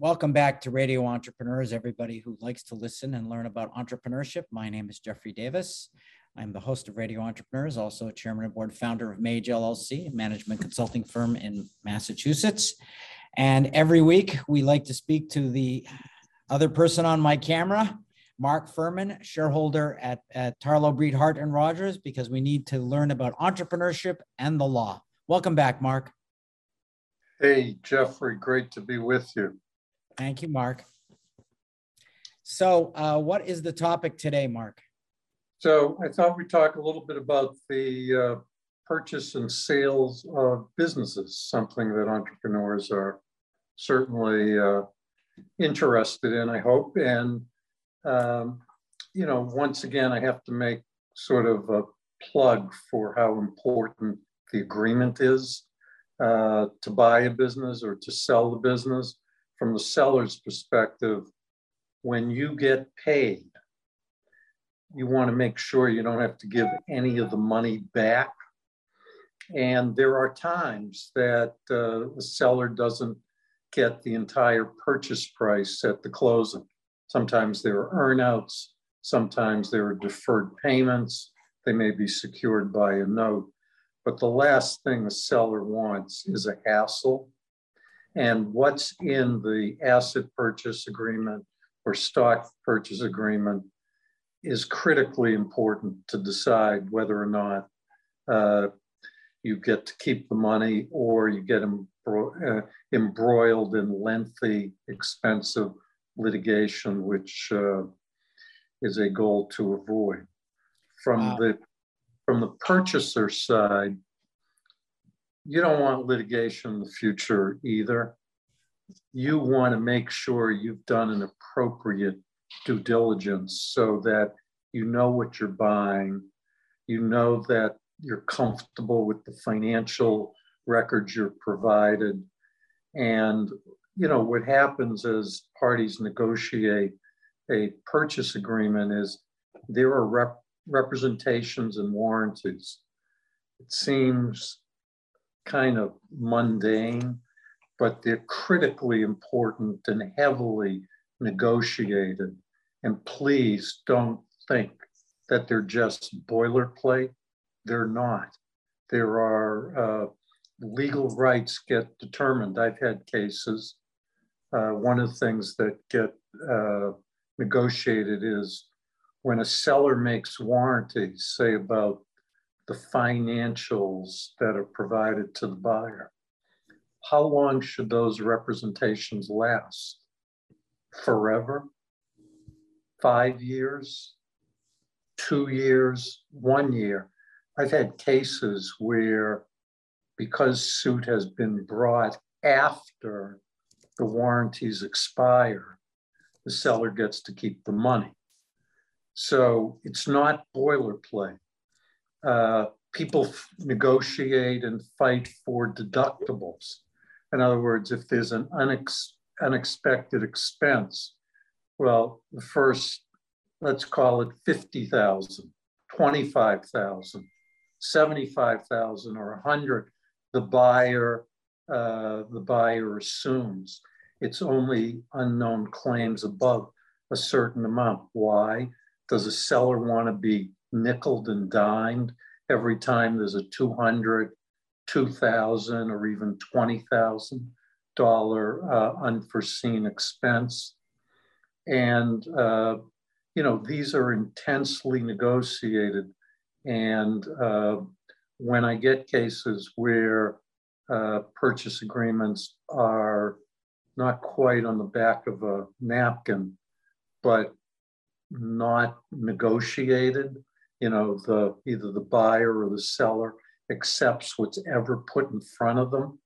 Welcome back to Radio Entrepreneurs, everybody who likes to listen and learn about entrepreneurship. My name is Jeffrey Davis. I'm the host of Radio Entrepreneurs, also a chairman and board founder of Mage LLC, a management consulting firm in Massachusetts. And every week we like to speak to the other person on my camera, Mark Furman, shareholder at, at Tarlow Breed Hart and Rodgers, because we need to learn about entrepreneurship and the law. Welcome back, Mark. Hey, Jeffrey, great to be with you. Thank you, Mark. So, uh, what is the topic today, Mark? So, I thought we'd talk a little bit about the uh, purchase and sales of businesses, something that entrepreneurs are certainly uh, interested in, I hope. And, um, you know, once again, I have to make sort of a plug for how important the agreement is uh, to buy a business or to sell the business from the seller's perspective, when you get paid, you want to make sure you don't have to give any of the money back. And there are times that uh, the seller doesn't get the entire purchase price at the closing. Sometimes there are earnouts, sometimes there are deferred payments, they may be secured by a note. But the last thing the seller wants is a hassle and what's in the asset purchase agreement or stock purchase agreement is critically important to decide whether or not uh, you get to keep the money or you get embro- uh, embroiled in lengthy, expensive litigation, which uh, is a goal to avoid. From wow. the from the purchaser side, you don't want litigation in the future either. You want to make sure you've done an appropriate due diligence so that you know what you're buying, you know that you're comfortable with the financial records you're provided. And, you know, what happens as parties negotiate a purchase agreement is there are rep- representations and warranties. It seems kind of mundane, but they're critically important and heavily negotiated. And please don't think that they're just boilerplate. They're not. There are uh, legal rights get determined. I've had cases. Uh, one of the things that get uh, negotiated is when a seller makes warranties, say about the financials that are provided to the buyer. How long should those representations last? Forever? Five years? Two years? One year? I've had cases where, because suit has been brought after the warranties expire, the seller gets to keep the money. So it's not boilerplate uh, people negotiate and fight for deductibles. In other words, if there's an unex- unexpected expense, well, the first, let's call it 50,000, 25,000, 75,000 or 100, the buyer, uh, the buyer assumes it's only unknown claims above a certain amount. Why? Does a seller want to be nickled and dimed every time there's a 200, 2000 or even $20,000 uh, unforeseen expense. And, uh, you know, these are intensely negotiated. And uh, when I get cases where uh, purchase agreements are not quite on the back of a napkin, but not negotiated, you know, the either the buyer or the seller accepts what's ever put in front of them,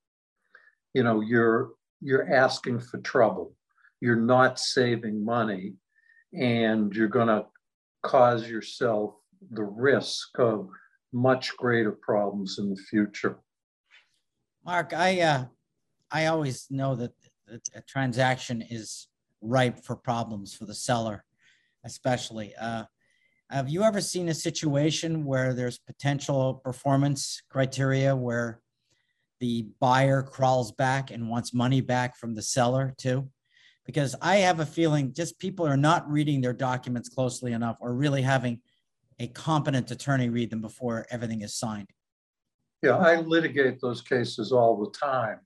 you know, you're you're asking for trouble. You're not saving money, and you're going to cause yourself the risk of much greater problems in the future. Mark, I uh, I always know that a transaction is ripe for problems for the seller, especially. Uh, have you ever seen a situation where there's potential performance criteria where the buyer crawls back and wants money back from the seller too? Because I have a feeling just people are not reading their documents closely enough or really having a competent attorney read them before everything is signed. Yeah, I litigate those cases all the time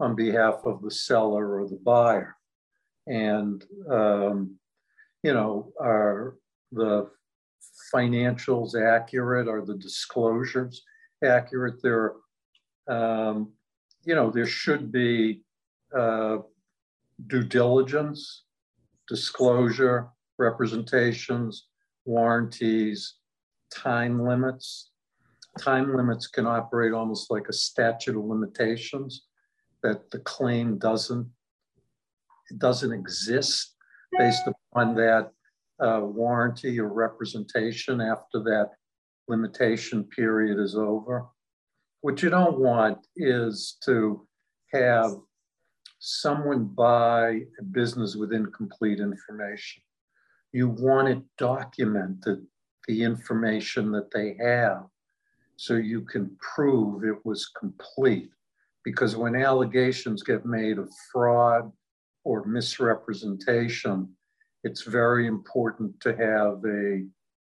on behalf of the seller or the buyer. And, um, you know, are the financials accurate? Are the disclosures accurate? There, um, you know, there should be uh, due diligence, disclosure, representations, warranties, time limits. Time limits can operate almost like a statute of limitations that the claim doesn't doesn't exist based upon that uh, warranty or representation after that limitation period is over. What you don't want is to have someone buy a business with incomplete information. You want it documented, the information that they have, so you can prove it was complete. Because when allegations get made of fraud or misrepresentation, it's very important to have a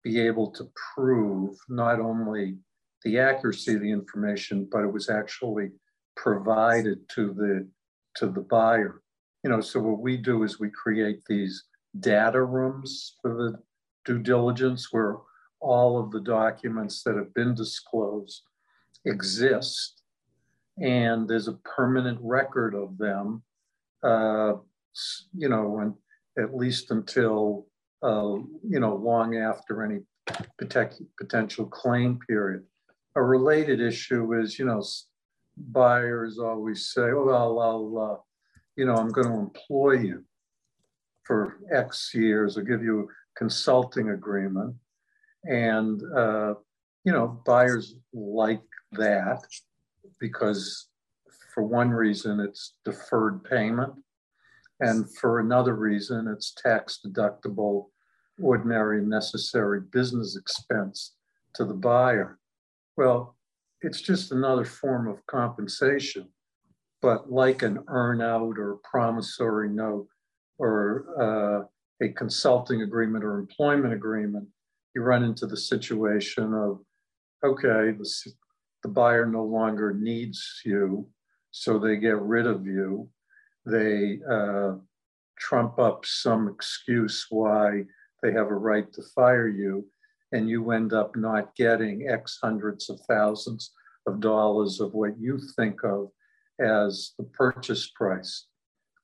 be able to prove not only the accuracy of the information, but it was actually provided to the to the buyer. You know, so what we do is we create these data rooms for the due diligence where all of the documents that have been disclosed exist and there's a permanent record of them uh, you know and at least until uh, you know long after any potential claim period a related issue is you know buyers always say, well, I'll, uh, you know, I'm going to employ you for X years or give you a consulting agreement. And, uh, you know, buyers like that because for one reason it's deferred payment. And for another reason, it's tax deductible, ordinary necessary business expense to the buyer. Well, it's just another form of compensation. But like an earn out or promissory note or uh, a consulting agreement or employment agreement, you run into the situation of, okay, the, the buyer no longer needs you, so they get rid of you. They uh, trump up some excuse why they have a right to fire you and you end up not getting X hundreds of thousands of dollars of what you think of as the purchase price.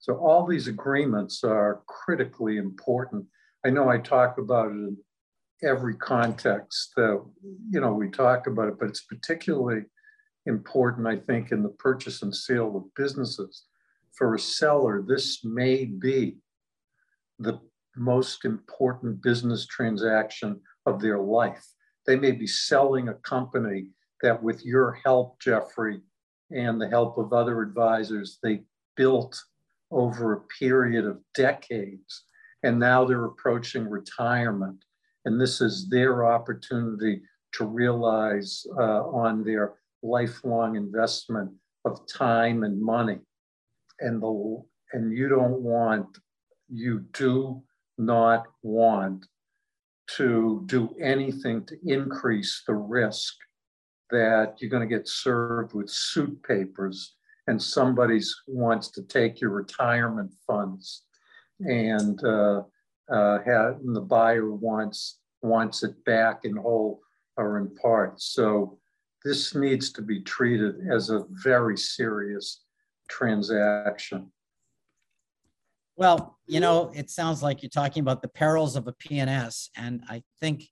So all these agreements are critically important. I know I talk about it in every context that you know we talk about it, but it's particularly important, I think, in the purchase and sale of businesses. For a seller, this may be the most important business transaction of their life. They may be selling a company that, with your help, Jeffrey, and the help of other advisors, they built over a period of decades. And now they're approaching retirement. And this is their opportunity to realize uh, on their lifelong investment of time and money. And the and you don't want, you do not want to do anything to increase the risk that you're going to get served with suit papers and somebody wants to take your retirement funds and, uh, uh, have, and the buyer wants wants it back in whole or in part. So this needs to be treated as a very serious transaction. Well, you know, it sounds like you're talking about the perils of a PNS, and I think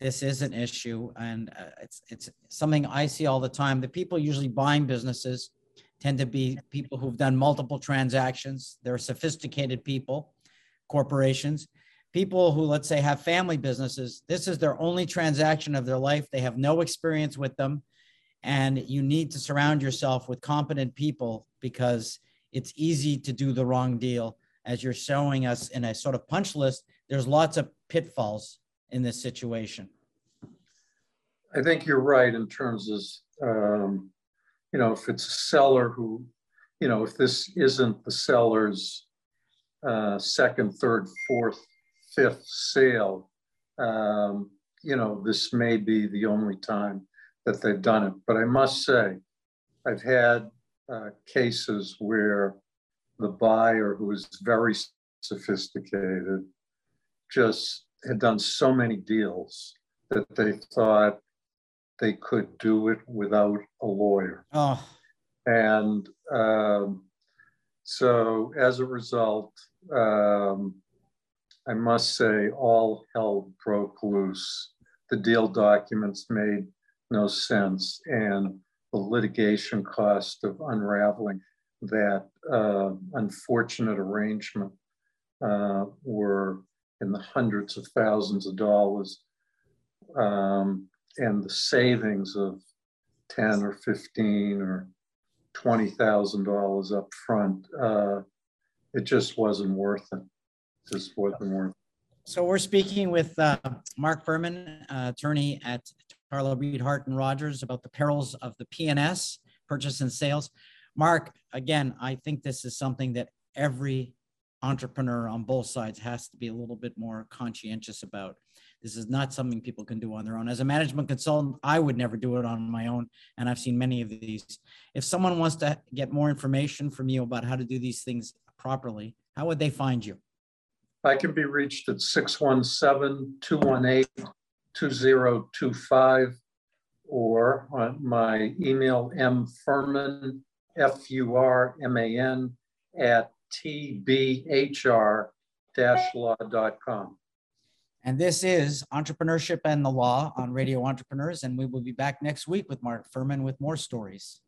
this is an issue, and uh, it's it's something I see all the time. The people usually buying businesses tend to be people who've done multiple transactions. They're sophisticated people, corporations, people who let's say have family businesses. This is their only transaction of their life. They have no experience with them, and you need to surround yourself with competent people because it's easy to do the wrong deal as you're showing us in a sort of punch list, there's lots of pitfalls in this situation. I think you're right in terms of, um, you know, if it's a seller who, you know, if this isn't the seller's uh, second, third, fourth, fifth sale, um, you know, this may be the only time that they've done it. But I must say, I've had uh, cases where the buyer, who is very sophisticated, just had done so many deals that they thought they could do it without a lawyer. Oh, And um, so as a result, um, I must say, all hell broke loose. The deal documents made no sense, and the litigation cost of unraveling that uh, unfortunate arrangement uh, were in the hundreds of thousands of dollars. Um, and the savings of 10 or 15 or $20,000 up front, uh, it just wasn't worth it. Just wasn't worth it. so we're speaking with uh, Mark Furman, uh, attorney at Tarlow Breed Hart and Rodgers about the perils of the PNS, purchase and sales. Mark, again, I think this is something that every entrepreneur on both sides has to be a little bit more conscientious about. This is not something people can do on their own. As a management consultant, I would never do it on my own, and I've seen many of these. If someone wants to get more information from you about how to do these things properly, how would they find you? I can be reached at 617-218-2025 or on my email mfurman, F U R M A N, at tbhr-law.com. And this is Entrepreneurship and the Law on Radio Entrepreneurs, and we will be back next week with Mark Furman with more stories.